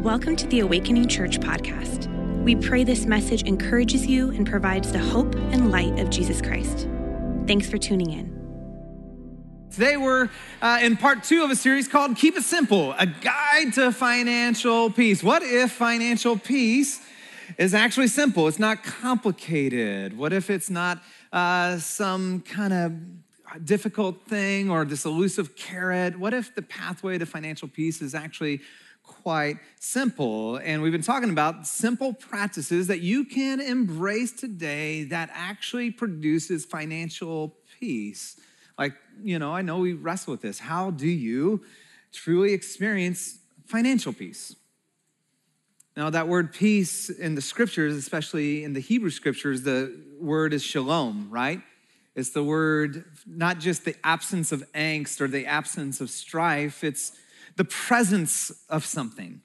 Welcome to the Awakening Church podcast. We pray this message encourages you and provides the hope and light of Jesus Christ. Thanks for tuning in. Today we're uh, in part two of a series called Keep It Simple, a guide to financial peace. What if financial peace is actually simple? It's not complicated. What if it's not uh, some kind of difficult thing or this elusive carrot? What if the pathway to financial peace is actually quite simple? And we've been talking about simple practices that you can embrace today that actually produces financial peace. Like, you know, I know we wrestle with this. How do you truly experience financial peace? Now, that word peace in the scriptures, especially in the Hebrew scriptures, the word is shalom, right? It's the word, not just the absence of angst or the absence of strife, it's the presence of something.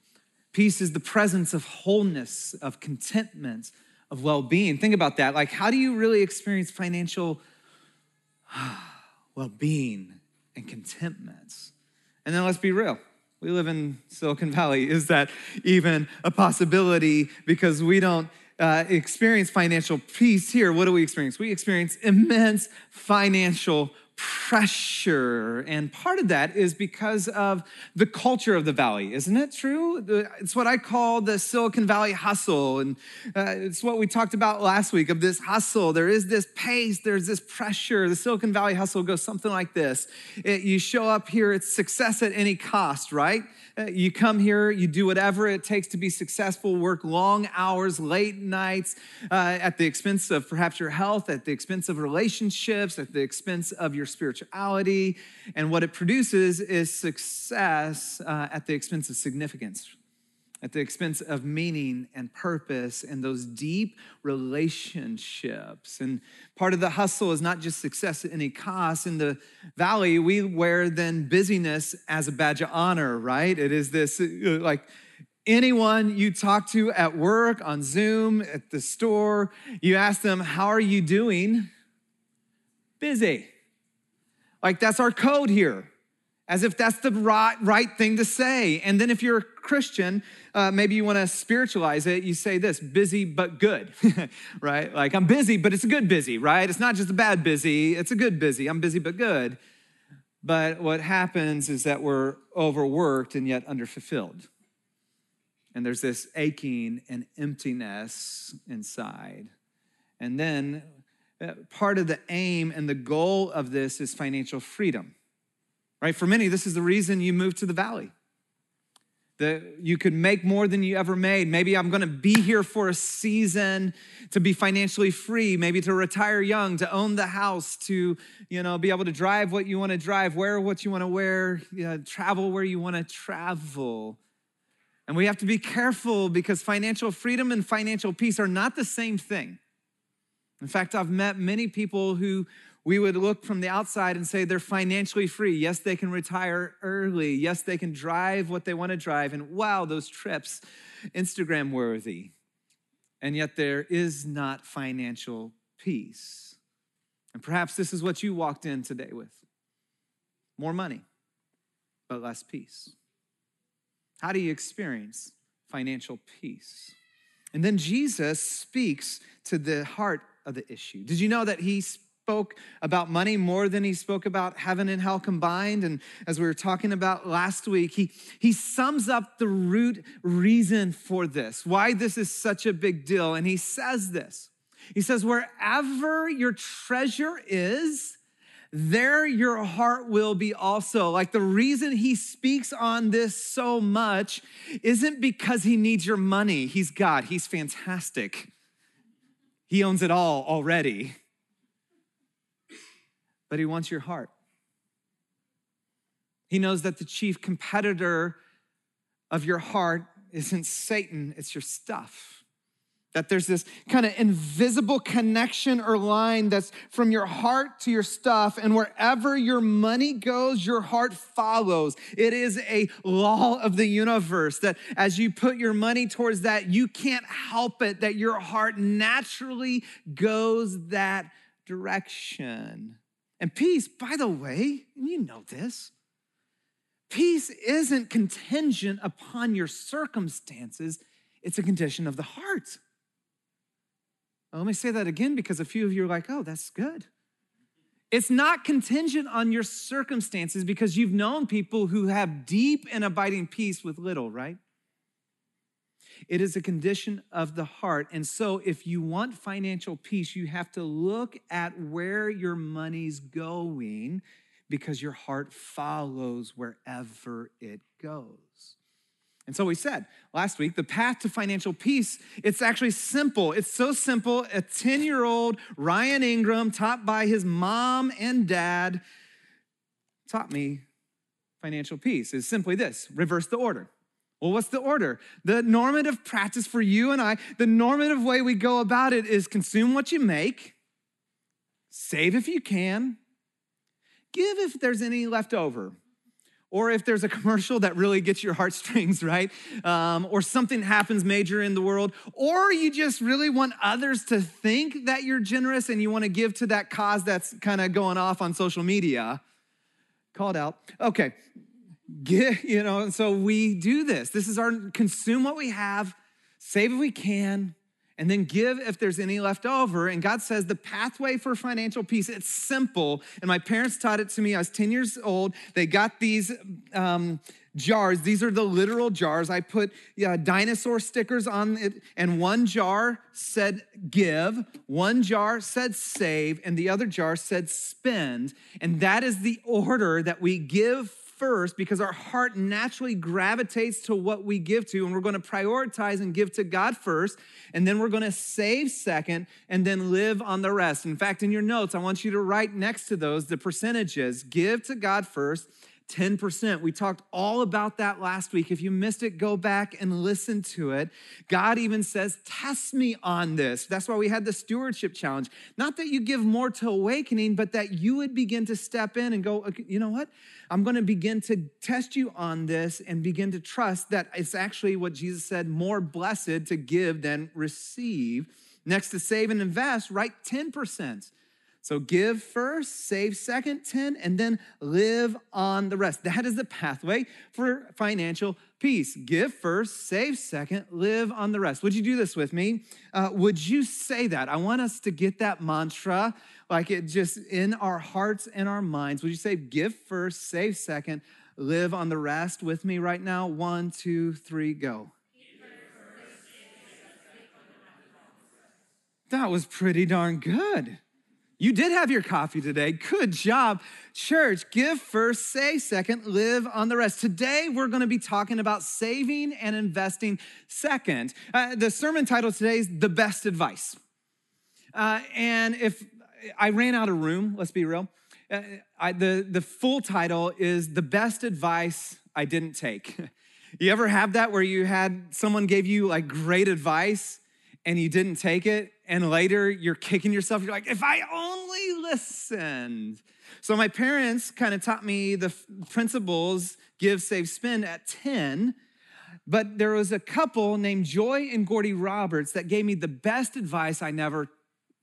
Peace is the presence of wholeness, of contentment, of well being. Think about that. Like, how do you really experience financial well being and contentment? And then let's be real. We live in Silicon Valley. Is that even a possibility? Because we don't uh, experience financial peace here. What do we experience? We experience immense financial pressure. And part of that is because of the culture of the valley, isn't it true? It's what I call the Silicon Valley hustle. And uh, it's what we talked about last week of this hustle. There is this pace, there's this pressure. The Silicon Valley hustle goes something like this it, You show up here, it's success at any cost, right? Uh, you come here, you do whatever it takes to be successful, work long hours, late nights, uh, at the expense of perhaps your health, at the expense of relationships, at the expense of your spirituality. And what it produces is success uh, at the expense of significance, at the expense of meaning and purpose and those deep relationships. And part of the hustle is not just success at any cost. In the valley, we wear then busyness as a badge of honor, right? It is this uh, like, anyone you talk to at work, on Zoom, at the store, you ask them, How are you doing? Busy. Like, that's our code here as if that's the right, right thing to say. And then if you're a Christian, uh, maybe you want to spiritualize it, you say this busy but good, right? Like, I'm busy, but it's a good busy, right? It's not just a bad busy, it's a good busy. I'm busy but good. But what happens is that we're overworked and yet underfulfilled. And there's this aching and emptiness inside. And then Uh, part of the aim and the goal of this is financial freedom right? For many, this is the reason you moved to the valley. That you could make more than you ever made. Maybe I'm gonna be here for a season to be financially free, maybe to retire young, to own the house, to you know, be able to drive what you wanna drive, wear what you wanna wear, you know, travel where you wanna travel. And we have to be careful because financial freedom and financial peace are not the same thing. In fact, I've met many people who we would look from the outside and say they're financially free. Yes, they can retire early. Yes, they can drive what they want to drive. And wow, those trips, Instagram worthy. And yet there is not financial peace. And perhaps this is what you walked in today with more money, but less peace. How do you experience financial peace? And then Jesus speaks to the heart of the issue. Did you know that he spoke about money more than he spoke about heaven and hell combined. And as we were talking about last week, he, he sums up the root reason for this, why this is such a big deal. And he says this He says, Wherever your treasure is, there your heart will be also. Like the reason he speaks on this so much isn't because he needs your money. He's God, he's fantastic. He owns it all already but He wants your heart. He knows that the chief competitor of your heart isn't Satan, it's your stuff. That there's this kind of invisible connection or line that's from your heart to your stuff, and wherever your money goes, your heart follows. It is a law of the universe that as you put your money towards that, you can't help it, that your heart naturally goes that direction. And peace, by the way, you know this, peace isn't contingent upon your circumstances, it's a condition of the heart. Let me say that again because a few of you are like, oh, that's good. It's not contingent on your circumstances because you've known people who have deep and abiding peace with little, right? It is a condition of the heart. And so, if you want financial peace, you have to look at where your money's going because your heart follows wherever it goes. And so we said last week the path to financial peace, it's actually simple. It's so simple. A 10 year old Ryan Ingram, taught by his mom and dad, taught me financial peace. Is simply this reverse the order. Well, what's the order? The normative practice for you and I, the normative way we go about it is consume what you make, save if you can, give if there's any left over. Or if there's a commercial that really gets your heartstrings, right? Um, or something happens major in the world, or you just really want others to think that you're generous and you want to give to that cause that's kind of going off on social media. Called out. Okay, get, you know, and so we do this. This is our consume what we have, save if we can, and then give if there's any left over. And God says the pathway for financial peace, it's simple. And my parents taught it to me. I was 10 years old. They got these um, jars. These are the literal jars. I put yeah, dinosaur stickers on it, and one jar said give, one jar said save, and the other jar said spend. And that is the order that we give first because our heart naturally gravitates to what we give to, and we're going to prioritize and give to God first, and then we're going to save second, and then live on the rest. In fact, in your notes, I want you to write next to those the percentages give to God first 10%. We talked all about that last week. If you missed it, go back and listen to it. God even says, Test me on this. That's why we had the stewardship challenge. Not that you give more to awakening, but that you would begin to step in and go, okay, You know what? I'm going to begin to test you on this and begin to trust that it's actually what Jesus said more blessed to give than receive. Next to save and invest, write 10%. So give first, save second, 10, and then live on the rest. That is the pathway for financial peace. Give first, save second, live on the rest. Would you do this with me? Uh, would you say that? I want us to get that mantra, like it just in our hearts and our minds. Would you say, give first, save second, live on the rest with me right now? One, two, three, go. That was pretty darn good. You did have your coffee today. Good job. Church, give first, say second, live on the rest. Today, we're going to be talking about saving and investing second. Uh, the sermon title today is The Best Advice. Uh, and if I ran out of room, let's be real, uh, I, the, the full title is The Best Advice I Didn't Take. you ever have that where you had someone gave you like great advice and you didn't take it, and later you're kicking yourself. You're like, if I only listened. So my parents kind of taught me the principles give, save, spend at 10. But there was a couple named Joy and Gordy Roberts that gave me the best advice I never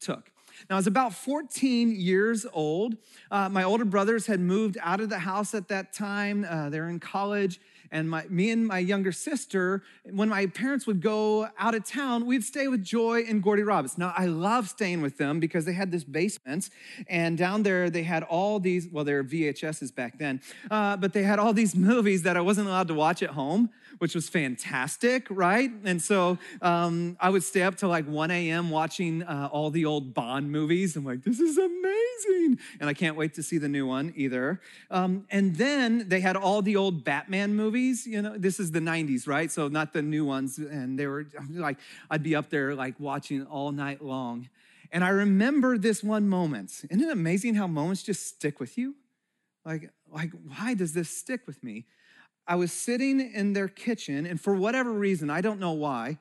took. Now, I was about 14 years old. Uh, my older brothers had moved out of the house at that time. Uh, they're in college and my, me and my younger sister, when my parents would go out of town, we'd stay with Joy and Gordy Roberts. Now, I love staying with them because they had this basement, and down there they had all these, well, they were VHSs back then, uh, but they had all these movies that I wasn't allowed to watch at home, which was fantastic, right? And so um, I would stay up till like 1 a.m. watching uh, all the old Bond movies. I'm like, this is amazing. And I can't wait to see the new one either. Um, and then they had all the old Batman movies movies, you know, this is the 90s, right? So not the new ones. And they were like, I'd be up there like watching all night long. And I remember this one moment. Isn't it amazing how moments just stick with you? Like, like, why does this stick with me? I was sitting in their kitchen, and for whatever reason, I don't know why,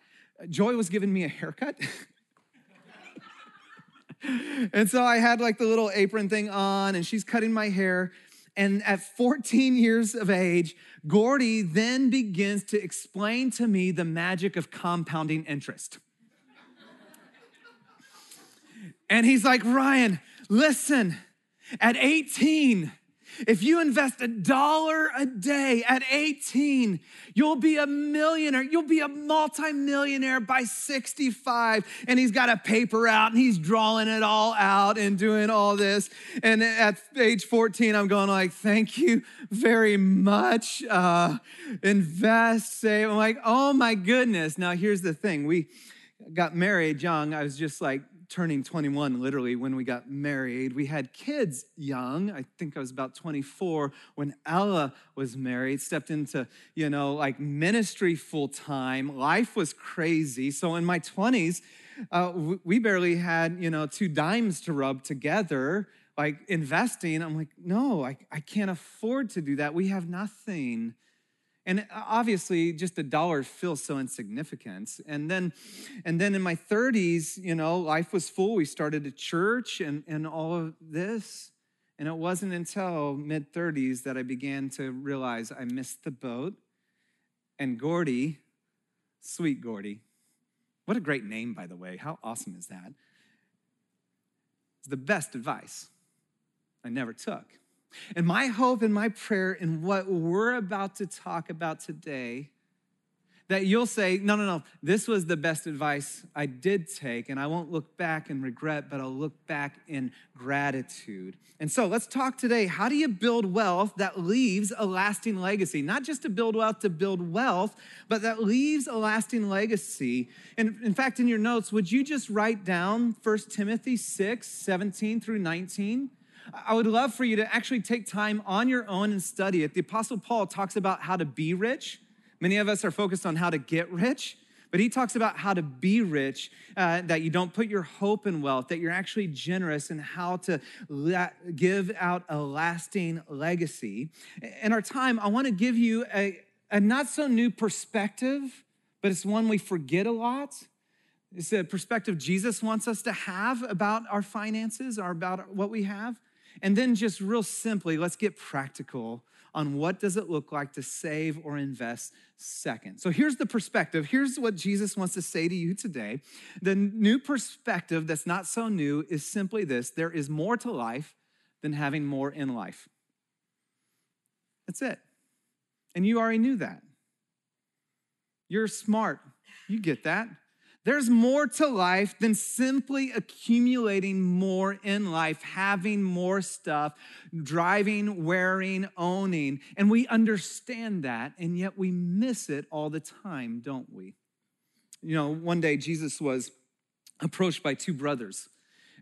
Joy was giving me a haircut. and so I had like the little apron thing on, and she's cutting my hair. And at 14 years of age, Gordy then begins to explain to me the magic of compounding interest. and he's like, Ryan, listen, at 18, If you invest a dollar a day at 18, you'll be a millionaire. You'll be a multimillionaire by 65. And he's got a paper out and he's drawing it all out and doing all this. And at age 14, I'm going like, thank you very much. Uh, invest, save. I'm like, oh my goodness. Now here's the thing. We got married young. I was just like, turning 21 literally when we got married. We had kids young. I think I was about 24 when Ella was married, stepped into, you know, like ministry full time. Life was crazy. So in my 20s, uh, we barely had, you know, two dimes to rub together, like investing. I'm like, no, I, I can't afford to do that. We have nothing. And uh, obviously, just a dollar feels so insignificant. And then, and then in my 30s, you know, life was full. We started a church and, and all of this. And it wasn't until mid 30s that I began to realize I missed the boat. And Gordy, sweet Gordy, what a great name, by the way. How awesome is that? It's the best advice I never took. And my hope and my prayer in what we're about to talk about today that you'll say, no, no, no, this was the best advice I did take, and I won't look back in regret, but I'll look back in gratitude. And so let's talk today. How do you build wealth that leaves a lasting legacy? Not just to build wealth to build wealth, but that leaves a lasting legacy. And in fact, in your notes, would you just write down 1 Timothy 6, 17 through 19? I would love for you to actually take time on your own and study it. The Apostle Paul talks about how to be rich. Many of us are focused on how to get rich, but he talks about how to be rich, uh, that you don't put your hope in wealth, that you're actually generous, and how to la- give out a lasting legacy. In our time, I want to give you a, a not so new perspective, but it's one we forget a lot. It's a perspective Jesus wants us to have about our finances or about what we have. And then just real simply, let's get practical on what does it look like to save or invest second. So here's the perspective. Here's what Jesus wants to say to you today. The new perspective that's not so new is simply this. There is more to life than having more in life. That's it. And you already knew that. You're smart. You get that. There's more to life than simply accumulating more in life, having more stuff, driving, wearing, owning. And we understand that, and yet we miss it all the time, don't we? You know, one day Jesus was approached by two brothers.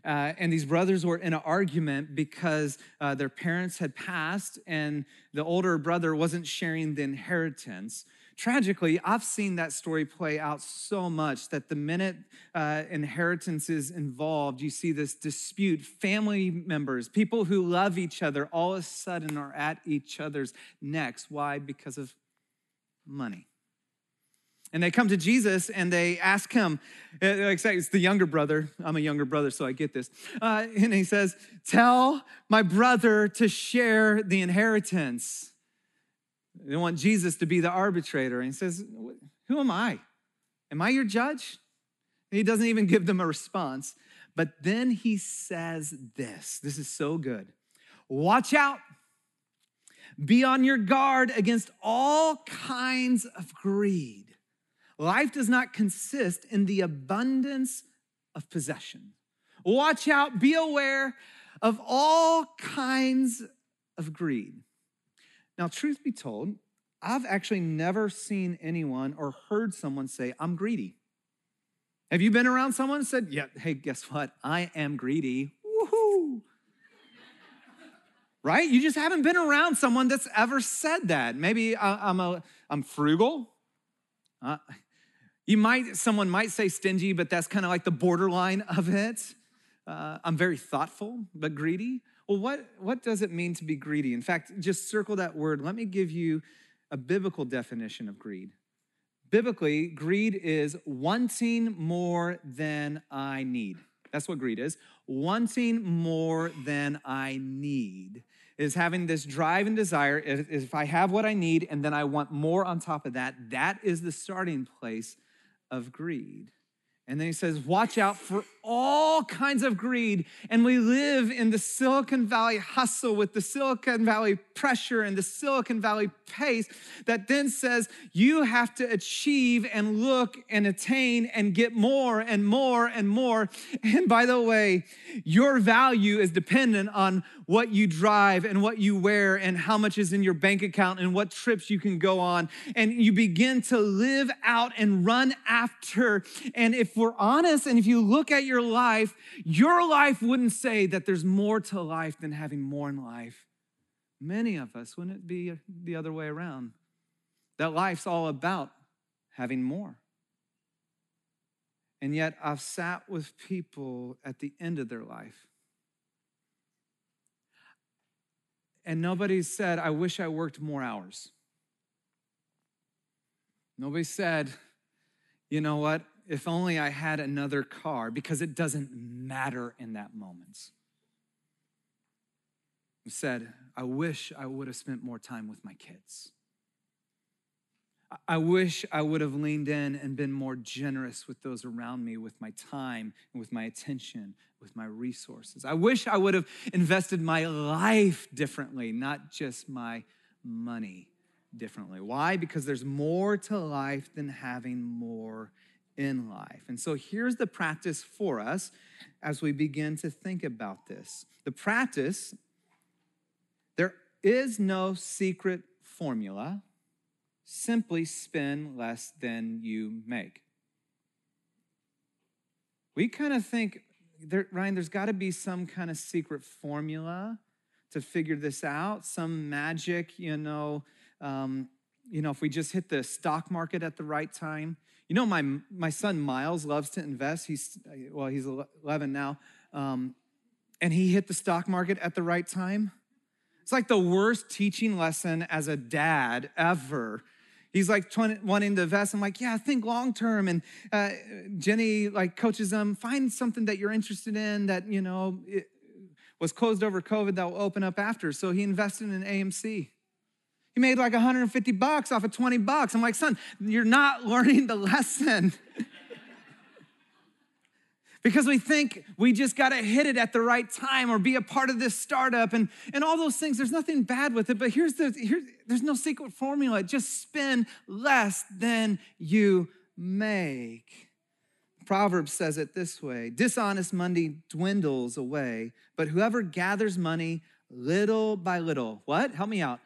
Uh, and these brothers were in an argument because uh, their parents had passed and the older brother wasn't sharing the inheritance. Tragically, I've seen that story play out so much that the minute uh, inheritance is involved, you see this dispute. Family members, people who love each other, all of a sudden are at each other's necks. Why? Because of money. And they come to Jesus and they ask him, like it's the younger brother. I'm a younger brother, so I get this. Uh, and he says, Tell my brother to share the inheritance. They want Jesus to be the arbitrator. And he says, Who am I? Am I your judge? And he doesn't even give them a response. But then he says this this is so good. Watch out. Be on your guard against all kinds of greed. Life does not consist in the abundance of possession. Watch out, be aware of all kinds of greed. Now, truth be told, I've actually never seen anyone or heard someone say, I'm greedy. Have you been around someone and said, Yeah, hey, guess what? I am greedy. Woohoo. right? You just haven't been around someone that's ever said that. Maybe I'm, a, I'm frugal. Uh, you might, someone might say stingy, but that's kind of like the borderline of it. Uh, I'm very thoughtful, but greedy. Well, what, what does it mean to be greedy? In fact, just circle that word. Let me give you a biblical definition of greed. Biblically, greed is wanting more than I need. That's what greed is. Wanting more than I need is having this drive and desire. If I have what I need and then I want more on top of that, that is the starting place of greed. And then he says, Watch out for all kinds of greed. And we live in the Silicon Valley hustle with the Silicon Valley pressure and the Silicon Valley pace that then says you have to achieve and look and attain and get more and more and more. And by the way, your value is dependent on what you drive and what you wear and how much is in your bank account and what trips you can go on. And you begin to live out and run after. And if we're honest and if you look at your life, your life wouldn't say that there's more to life than having more in life. Many of us, wouldn't it be the other way around? That life's all about having more. And yet, I've sat with people at the end of their life. And nobody said, I wish I worked more hours. Nobody said, you know what, if only I had another car, because it doesn't matter in that moment. Said, I wish I would have spent more time with my kids. I wish I would have leaned in and been more generous with those around me with my time and with my attention, with my resources. I wish I would have invested my life differently, not just my money differently. Why? Because there's more to life than having more in life. And so here's the practice for us as we begin to think about this. The practice, there is no secret formula simply spend less than you make. We kind of think, there, Ryan, there's got to be some kind of secret formula to figure this out, some magic, you know, um, you know, if we just hit the stock market at the right time. You know, my my son Miles loves to invest. He's well, he's 11 now, um, and he hit the stock market at the right time. It's like the worst teaching lesson as a dad ever He's like 20, wanting to invest. I'm like, yeah, think long term. And uh, Jenny like coaches them, find something that you're interested in that, you know, was closed over COVID that will open up after. So he invested in AMC. He made like 150 bucks off of 20 bucks. I'm like, son, you're not learning the lesson. because we think we just got to hit it at the right time or be a part of this startup and, and all those things. There's nothing bad with it, but here's the here, there's no secret formula. Just spend less than you make. Proverbs says it this way dishonest money dwindles away, but whoever gathers money little by little, what? Help me out.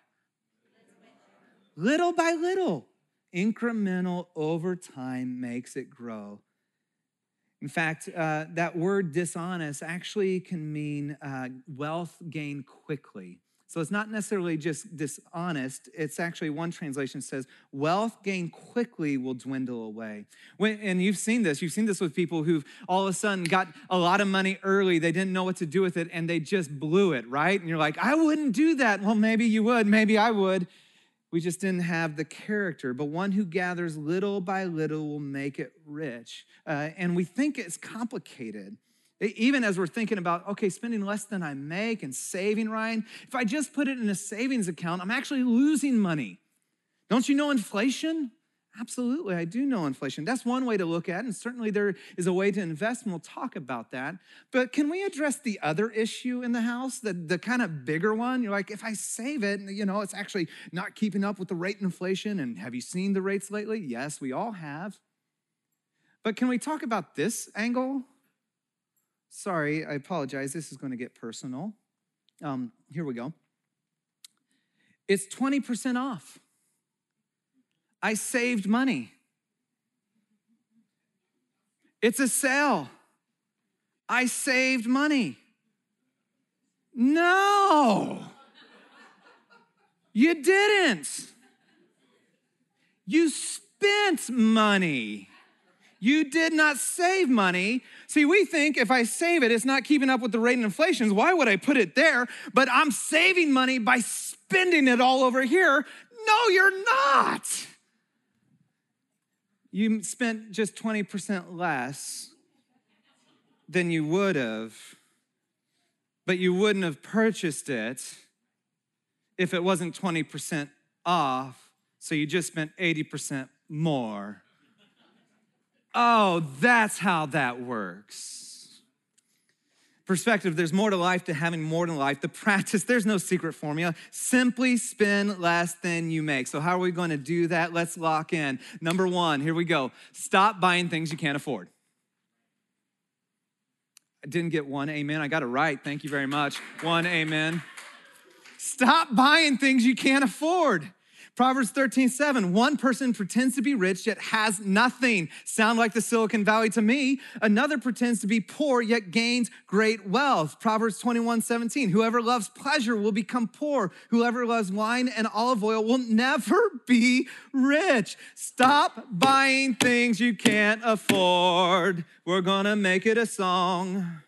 Little by little, incremental over time makes it grow. In fact, uh, that word dishonest actually can mean uh, wealth gained quickly. So it's not necessarily just dishonest. It's actually one translation says, wealth gained quickly will dwindle away. When, and you've seen this. You've seen this with people who've all of a sudden got a lot of money early. They didn't know what to do with it and they just blew it, right? And you're like, I wouldn't do that. Well, maybe you would. Maybe I would. We just didn't have the character. But one who gathers little by little will make it rich. Uh, and we think it's complicated. Even as we're thinking about, okay, spending less than I make and saving, Ryan, if I just put it in a savings account, I'm actually losing money. Don't you know inflation? Absolutely, I do know inflation. That's one way to look at it, and certainly there is a way to invest, and we'll talk about that. But can we address the other issue in the house, the, the kind of bigger one? You're like, if I save it, you know, it's actually not keeping up with the rate of inflation. And have you seen the rates lately? Yes, we all have. But can we talk about this angle? Sorry, I apologize. This is going to get personal. Um, here we go. It's 20% off. I saved money. It's a sale. I saved money. No, you didn't. You spent money. You did not save money. See, we think if I save it, it's not keeping up with the rate of inflation. Why would I put it there? But I'm saving money by spending it all over here. No, you're not you spent just 20% less than you would have, but you wouldn't have purchased it if it wasn't 20% off, so you just spent 80% more. Oh, that's how that works perspective, there's more to life to having more than life. The practice, there's no secret formula. Simply spend less than you make. So, how are we going to do that? Let's lock in. Number one, here we go. Stop buying things you can't afford. I didn't get one amen. I got it right. Thank you very much. One amen. Stop buying things you can't afford. Proverbs 13, 7. One person pretends to be rich yet has nothing. Sound like the Silicon Valley to me. Another pretends to be poor yet gains great wealth. Proverbs 21, 17. Whoever loves pleasure will become poor. Whoever loves wine and olive oil will never be rich. Stop buying things you can't afford. We're gonna make it a song.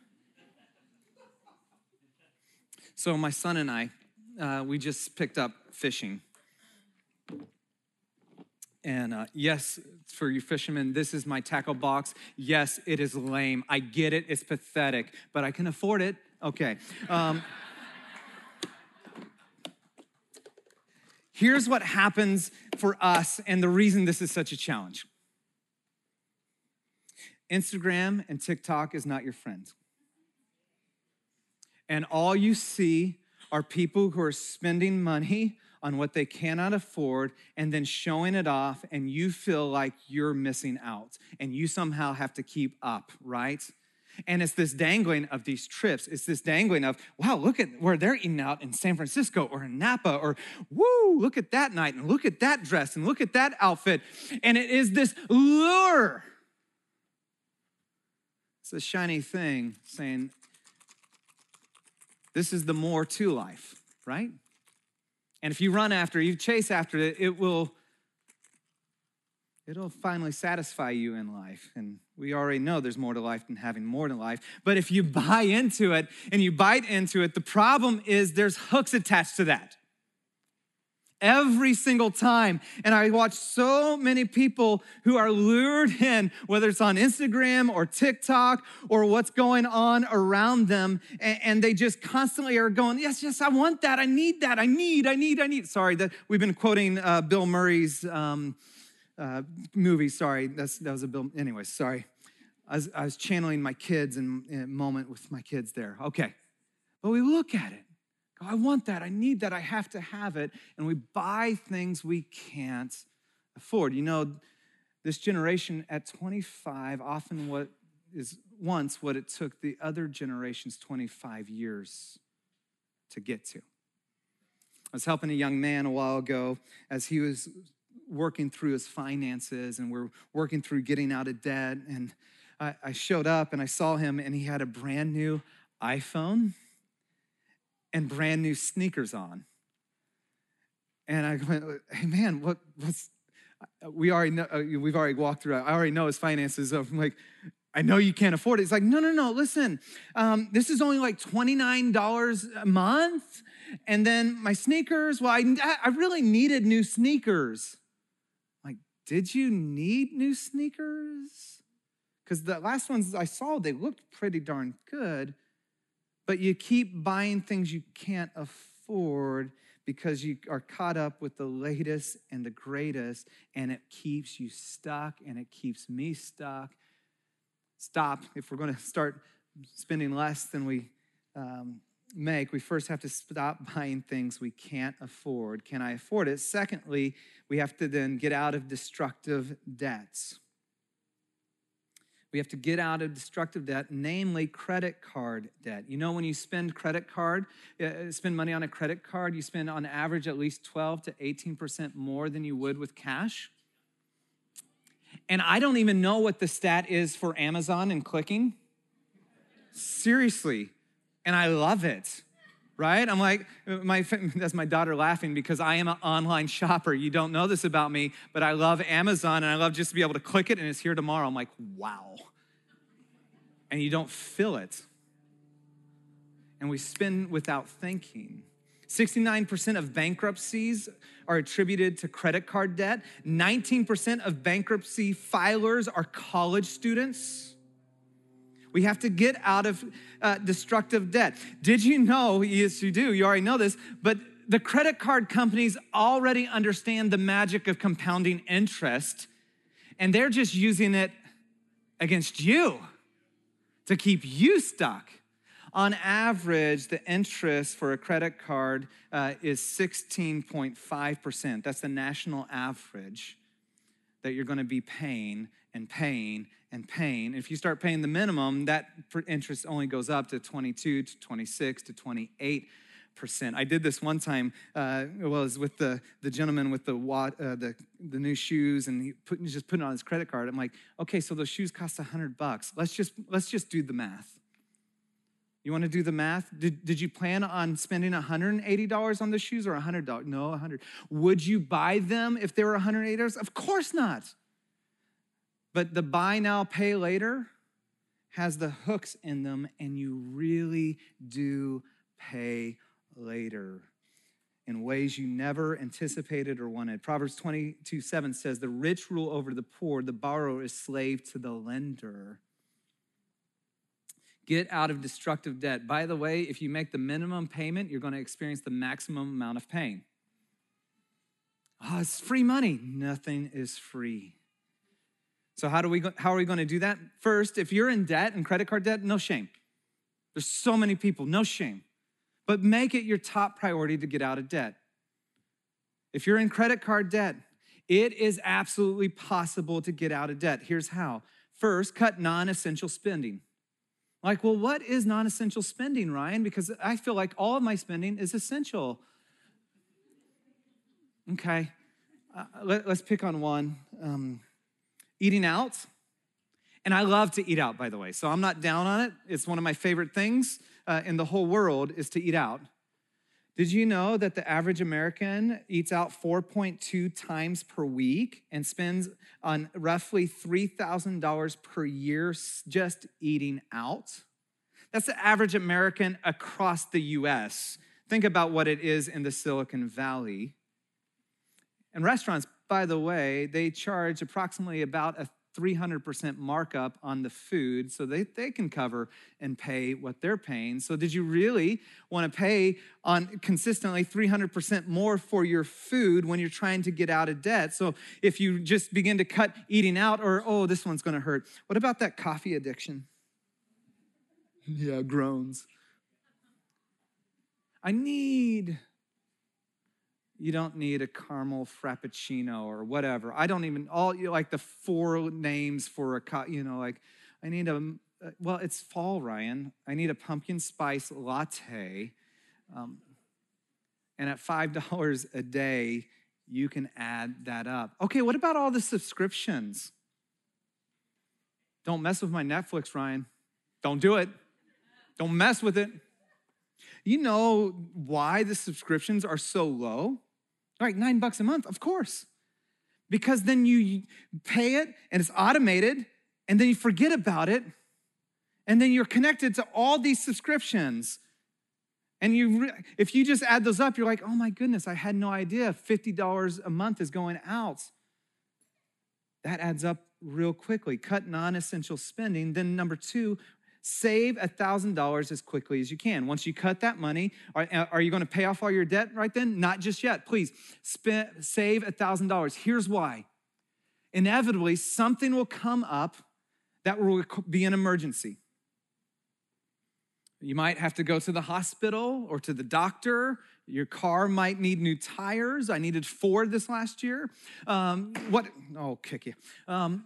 So, my son and I, uh, we just picked up fishing. And uh, yes, for you fishermen, this is my tackle box. Yes, it is lame. I get it. It's pathetic, but I can afford it. Okay. Um, here's what happens for us, and the reason this is such a challenge Instagram and TikTok is not your friend. And all you see are people who are spending money on what they cannot afford and then showing it off, and you feel like you're missing out and you somehow have to keep up, right? And it's this dangling of these trips. It's this dangling of, wow, look at where they're eating out in San Francisco or in Napa, or woo, look at that night and look at that dress and look at that outfit. And it is this lure. It's a shiny thing saying, this is the more to life, right? And if you run after it, you chase after it, it will it'll finally satisfy you in life. And we already know there's more to life than having more to life. But if you buy into it and you bite into it, the problem is there's hooks attached to that every single time. And I watch so many people who are lured in, whether it's on Instagram or TikTok or what's going on around them. And, they just constantly are going, Yes, yes, I want that. I need that. I need, I need, I need. Sorry, that we've been quoting uh, Bill Murray's um, uh, movie. Sorry, That's, that was a Bill. Anyways, sorry. I was, I was channeling my kids in, in a moment with my kids there. Okay. But we look at it I want that. I need that. I have to have it. And we buy things we can't afford. You know, this generation at 25, often what is once what it took the other generations 25 years to get to. I was helping a young man a while ago as he was working through his finances and we're working through getting out of debt. And I, I showed up and I saw him and he had a brand new iPhone and brand new sneakers on. And I went, hey man, what, what's, we already know, uh, we've already walked through, I already know his finances. I'm like, I know you can't afford it. It's like, no, no, no, listen, um, this is only like $29 a month. And then my sneakers, well, I, I really needed new sneakers. I'm like, did you need new sneakers? Because the last ones I saw, they looked pretty darn good but you keep buying things you can't afford because you are caught up with the latest and the greatest, and it keeps you stuck and it keeps me stuck. Stop. If we're going to start spending less than we um, make, we first have to stop buying things we can't afford. Can I afford it? Secondly, we have to then get out of destructive debts. We have to get out of destructive debt, namely credit card debt. You know, when you spend credit card, uh, spend money on a credit card, you spend on average at least 12 to 18% more than you would with cash. And I don't even know what the stat is for Amazon and clicking. Seriously. And I love it right? I'm like, my, that's my daughter laughing because I am an online shopper. You don't know this about me, but I love Amazon and I love just to be able to click it and it's here tomorrow. I'm like, wow. And you don't feel it. And we spend without thinking. 69% of bankruptcies are attributed to credit card debt. 19% of bankruptcy filers are college students. We have to get out of uh, destructive debt. Did you know? Yes, you do. You already know this, but the credit card companies already understand the magic of compounding interest, and they're just using it against you to keep you stuck. On average, the interest for a credit card uh, is 16.5%. That's the national average that you're going to be paying and paying and paying. If you start paying the minimum, that interest only goes up to 22 to 26 to 28 percent. I did this one time. Uh, it was with the, the gentleman with the, uh, the the new shoes, and he put, just put it on his credit card. I'm like, okay, so those shoes cost hundred bucks. Let's just let's just do the math. You want to do the math? Did, did you plan on spending $180 on the shoes or $100? No, 100. Would you buy them if they were $180? Of course not. But the buy now, pay later has the hooks in them, and you really do pay later in ways you never anticipated or wanted. Proverbs 22 7 says, The rich rule over the poor, the borrower is slave to the lender. Get out of destructive debt. By the way, if you make the minimum payment, you're going to experience the maximum amount of pain. Oh, it's free money. Nothing is free. So how do we go, how are we going to do that? First, if you're in debt and credit card debt, no shame. There's so many people, no shame but make it your top priority to get out of debt. If you're in credit card debt, it is absolutely possible to get out of debt. Here's how. First, cut non essential spending. Like, well, what is non essential spending, Ryan? Because I feel like all of my spending is essential. Okay, uh, let, us pick on one. Um, eating out. And I love to eat out, by the way, so I'm not down on it. It's one of my favorite things uh, in the whole world is to eat out. Did you know that the average American eats out 4.2 times per week and spends on roughly $3,000 per year just eating out? That's the average American across the US. Think about what it is in the Silicon Valley. And restaurants, by the way, they charge approximately about a 300% markup on the food so they, they can cover and pay what they're paying. So, did you really want to pay on consistently 300% more for your food when you're trying to get out of debt? So, if you just begin to cut eating out, or oh, this one's going to hurt, what about that coffee addiction? Yeah, groans. I need you don't need a caramel frappuccino or whatever. I don't even all you know, like the four names for a co- you know like I need a uh, well it's fall Ryan. I need a pumpkin spice latte, um, and at five dollars a day you can add that up. Okay, what about all the subscriptions? Don't mess with my Netflix, Ryan. Don't do it. Don't mess with it. You know why the subscriptions are so low? Right, nine bucks a month, of course. Because then you pay it and it's automated, and then you forget about it, and then you're connected to all these subscriptions. And you, if you just add those up, you're like, oh my goodness, I had no idea $50 a month is going out. That adds up real quickly. Cut non essential spending. Then, number two, save $1,000 as quickly as you can. Once you cut that money, are, are you going to pay off all your debt right then? Not just yet. Please spend, save $1,000. Here's why. Inevitably, something will come up that will be an emergency. You might have to go to the hospital or to the doctor. Your car might need new tires. I needed four this last year. Um, what? Oh, kick you. Um,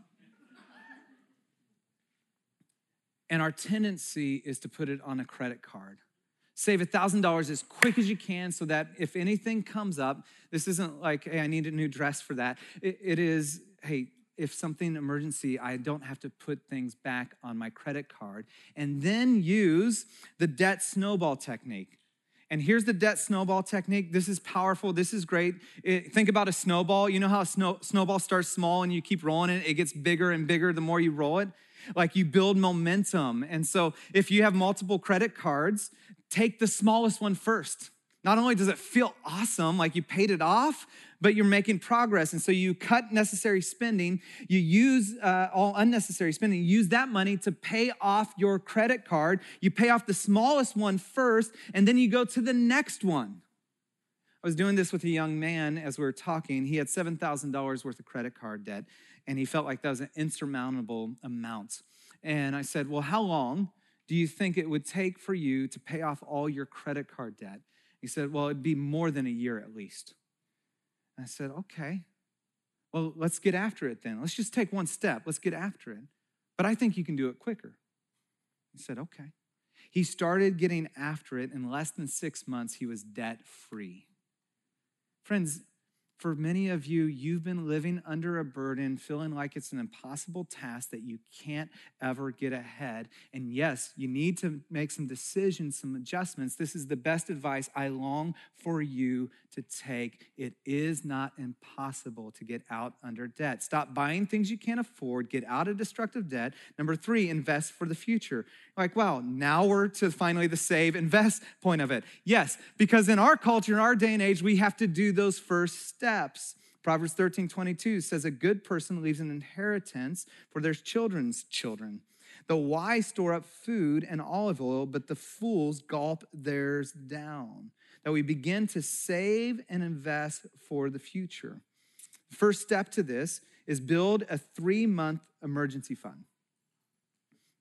And our tendency is to put it on a credit card. Save $1,000 as quick as you can so that if anything comes up, this isn't like, hey, I need a new dress for that. it, it is, hey, if something emergency, I don't have to put things back on my credit card. And then use the debt snowball technique. And here's the debt snowball technique. This is powerful. This is great. It, think about a snowball. You know how a snow, snowball starts small and you keep rolling it, it gets bigger and bigger the more you roll it? Like you build momentum. And so if you have multiple credit cards, take the smallest one first. Not only does it feel awesome, like you paid it off, but you're making progress. And so you cut necessary spending, you use uh, all unnecessary spending, use that money to pay off your credit card. You pay off the smallest one first, and then you go to the next one. I was doing this with a young man as we were talking. He had $7,000 worth of credit card debt, and he felt like that was an insurmountable amount. And I said, Well, how long do you think it would take for you to pay off all your credit card debt? He said, Well, it'd be more than a year at least. I said, Okay. Well, let's get after it then. Let's just take one step. Let's get after it. But I think you can do it quicker. He said, Okay. He started getting after it. In less than six months, he was debt free. Friends, for many of you, you've been living under a burden, feeling like it's an impossible task that you can't ever get ahead. And yes, you need to make some decisions, some adjustments. This is the best advice I long for you to take. It is not impossible to get out under debt. Stop buying things you can't afford, get out of destructive debt. Number three, invest for the future. Like, wow, now we're to finally the save, invest point of it. Yes, because in our culture, in our day and age, we have to do those first steps steps. Proverbs 13 22 says, A good person leaves an inheritance for their children's children. The wise store up food and olive oil, but the fools gulp theirs down. That we begin to save and invest for the future. First step to this is build a three month emergency fund.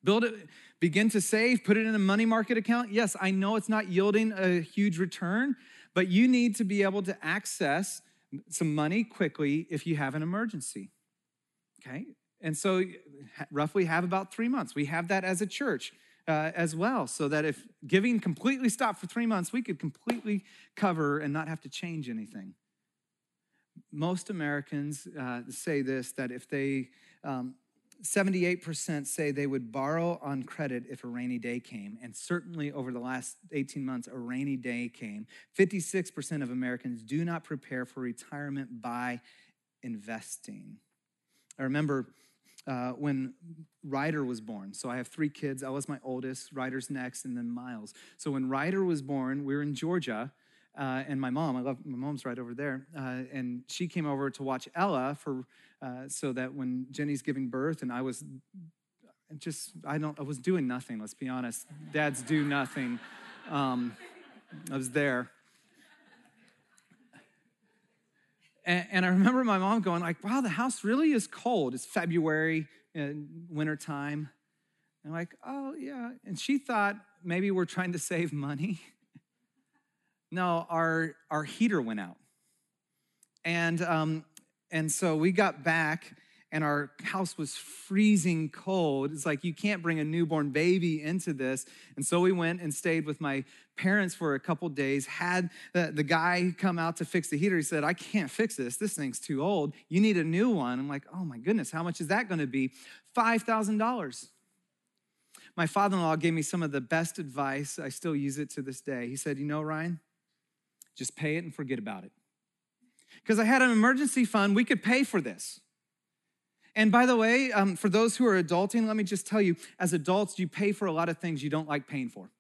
Build it, begin to save, put it in a money market account. Yes, I know it's not yielding a huge return, but you need to be able to access some money quickly if you have an emergency. Okay? And so, roughly have about three months. We have that as a church uh, as well, so that if giving completely stopped for three months, we could completely cover and not have to change anything. Most Americans uh, say this that if they um, 78% say they would borrow on credit if a rainy day came. And certainly over the last 18 months, a rainy day came. 56% of Americans do not prepare for retirement by investing. I remember uh, when Ryder was born. So I have three kids. Ella's my oldest, Ryder's next, and then Miles. So when Ryder was born, we were in Georgia. Uh, and my mom, I love my mom's right over there, uh, and she came over to watch Ella for uh, so that when Jenny's giving birth and I was just, I don't, I was doing nothing, let's be honest. Dads do nothing. Um, I was there. And, and, I remember my mom going like, wow, the house really is cold. It's February, and wintertime. And I'm like, oh, yeah. And she thought maybe we're trying to save money. no, our, our heater went out. And um, and so we got back and our house was freezing cold. It's like you can't bring a newborn baby into this. And so we went and stayed with my parents for a couple days, had the, the guy come out to fix the heater. He said, I can't fix this. This thing's too old. You need a new one. I'm like, oh my goodness, how much is that going to be? $5,000. My father in law gave me some of the best advice. I still use it to this day. He said, You know, Ryan, just pay it and forget about it because I had an emergency fund, we could pay for this. And by the way, um, for those who are adulting, let me just tell you as adults, you pay for a lot of things you don't like paying for.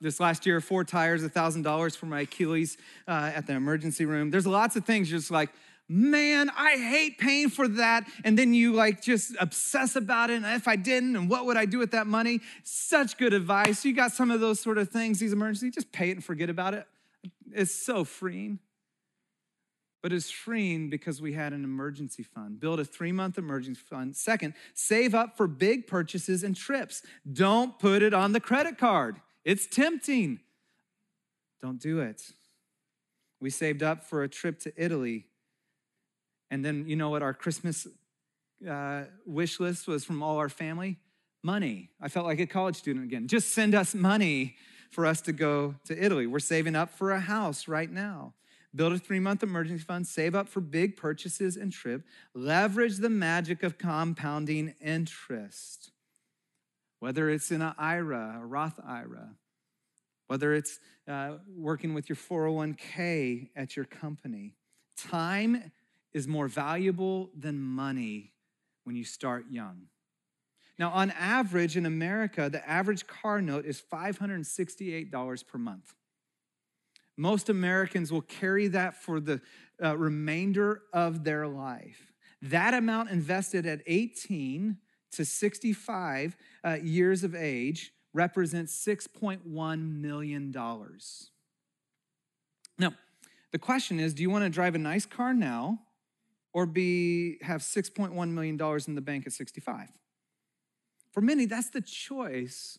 This last year, four tires, $1,000 for my Achilles uh, at the emergency room. There's lots of things just like, man, I hate paying for that. And then you like just obsess about it. And if I didn't, and what would I do with that money? Such good advice. You got some of those sort of things, these emergencies, just pay it and forget about it. It's so freeing but it's freeing because we had an emergency fund. Build a three month emergency fund. Second, save up for big purchases and trips. Don't put it on the credit card, it's tempting. Don't do it. We saved up for a trip to Italy. And then, you know what? Our Christmas uh, wish list was from all our family money. I felt like a college student again. Just send us money for us to go to Italy. We're saving up for a house right now build a three month emergency fund, save up for big purchases and trip, leverage the magic of compounding interest. Whether it's in an IRA, a Roth IRA, whether it's uh, working with your 401k at your company, time is more valuable than money when you start young. Now, on average in America, the average car note is $568 per month. Most Americans will carry that for the uh, remainder of their life. That amount invested at 18 to 65 uh, years of age represents $6.1 million. Now, the question is do you want to drive a nice car now or be have $6.1 million in the bank at 65? For many, that's the choice.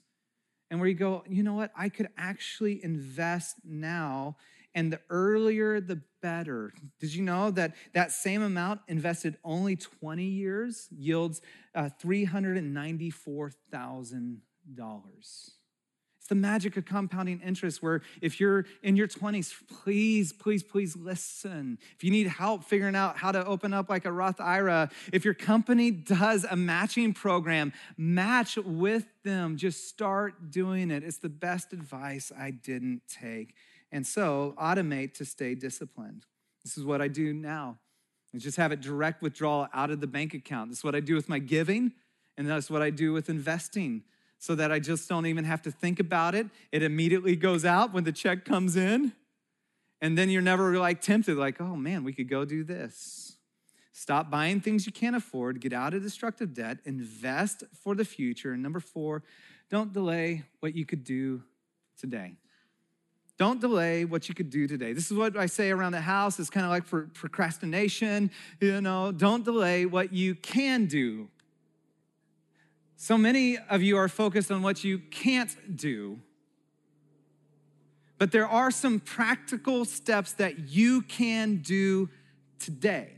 And where you go, you know what? I could actually invest now, and the earlier the better. Did you know that that same amount invested only 20 years yields uh, $394,000? The magic of compounding interest, where if you're in your 20s, please, please, please listen. If you need help figuring out how to open up like a Roth IRA, if your company does a matching program, match with them. Just start doing it. It's the best advice I didn't take. And so, automate to stay disciplined. This is what I do now. I just have it direct withdrawal out of the bank account. This is what I do with my giving, and that's what I do with investing so that I just don't even have to think about it. It immediately goes out when the check comes in. And then you're never like tempted, like, oh man, we could go do this. Stop buying things you can't afford, get out of destructive debt, invest for the future. And number four, don't delay what you could do today. Don't delay what you could do today. This is what I say around the house. It's kind of like for procrastination. You know, don't delay what you can do so many of you are focused on what you can't do. But there are some practical steps that you can do today.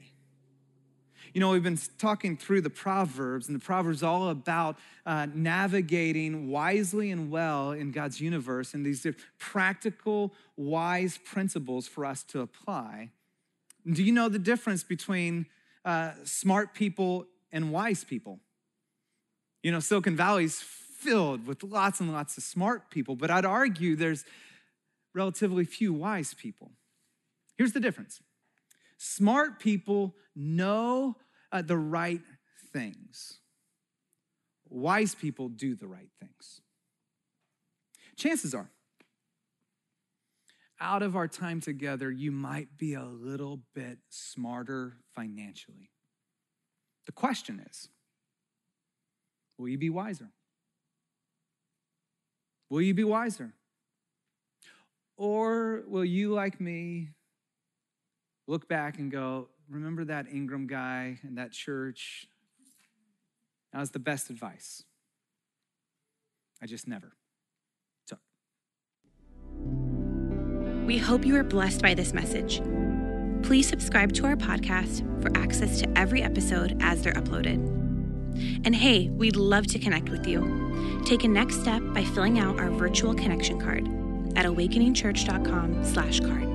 You know, we've been talking through the Proverbs, and the Proverbs all about uh, navigating wisely and well in God's universe, and these practical, wise principles for us to apply. Do you know the difference between uh, smart people and wise people? You know, Silicon Valley's filled with lots and lots of smart people, but I'd argue there's relatively few wise people. Here's the difference smart people know uh, the right things, wise people do the right things. Chances are, out of our time together, you might be a little bit smarter financially. The question is, Will you be wiser? Will you be wiser? Or will you, like me, look back and go, remember that Ingram guy and that church? That was the best advice. I just never took. We hope you are blessed by this message. Please subscribe to our podcast for access to every episode as they're uploaded. And hey, we'd love to connect with you. Take a next step by filling out our virtual connection card at awakeningchurch.com/card.